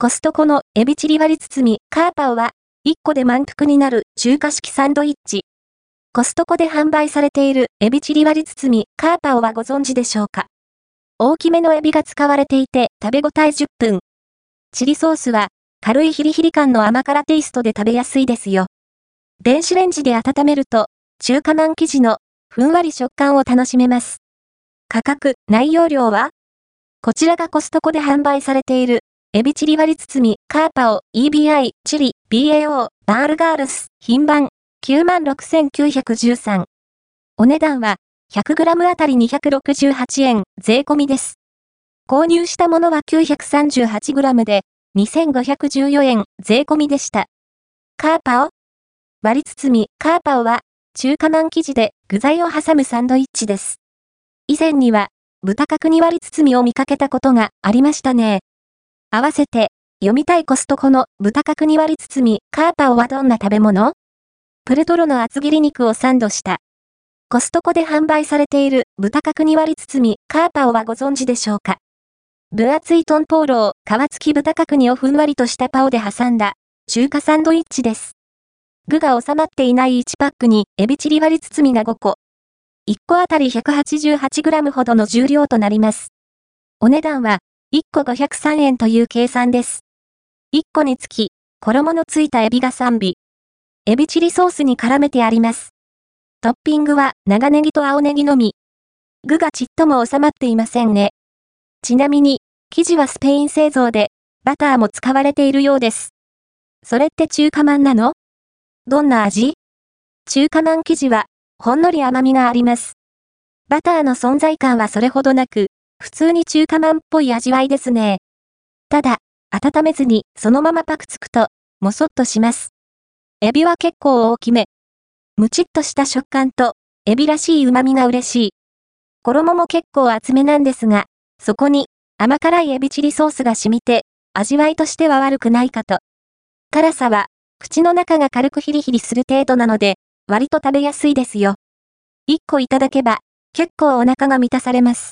コストコのエビチリ割り包みカーパオは1個で満腹になる中華式サンドイッチ。コストコで販売されているエビチリ割り包みカーパオはご存知でしょうか？大きめのエビが使われていて食べ応え10分。チリソースは軽いヒリヒリ感の甘辛テイストで食べやすいですよ。電子レンジで温めると中華まん生地のふんわり食感を楽しめます。価格、内容量は？こちらがコストコで販売されているエビチリ割り包み、カーパオ、EBI、チリ、BAO、バールガールス、品番、96,913。お値段は、100g あたり268円、税込みです。購入したものは 938g で、2514円、税込みでした。カーパオ割り包み、カーパオは、中華まん生地で具材を挟むサンドイッチです。以前には、豚角煮割り包みを見かけたことがありましたね。合わせて、読みたいコストコの豚角煮割り包み、カーパオはどんな食べ物？プルトロの厚切り肉をサンドした。コストコで販売されている豚角煮割り包み、カーパオはご存知でしょうか？分厚いトンポーロを皮付き豚角煮をふんわりとしたパオで挟んだ中華サンドイッチです。具が収まっていない1パックにエビチリ割り包みが5個。1個あたり 188g ほどの重量となります。お値段は1個503円という計算です。1個につき、衣のついたエビが3尾。エビチリソースに絡めてあります。トッピングは長ネギと青ネギのみ。具がちっとも収まっていませんね。ちなみに、生地はスペイン製造で、バターも使われているようです。それって中華まんなの？どんな味？中華まん生地は、ほんのり甘みがあります。バターの存在感はそれほどなく、普通に中華まんっぽい味わいですね。ただ、温めずにそのままパクつくと、もそっとします。エビは結構大きめ。むちっとした食感と、エビらしい旨味が嬉しい。衣も結構厚めなんですが、そこに甘辛いエビチリソースが染みて、味わいとしては悪くないかと。辛さは、口の中が軽くヒリヒリする程度なので、割と食べやすいですよ。1個いただけば、結構お腹が満たされます。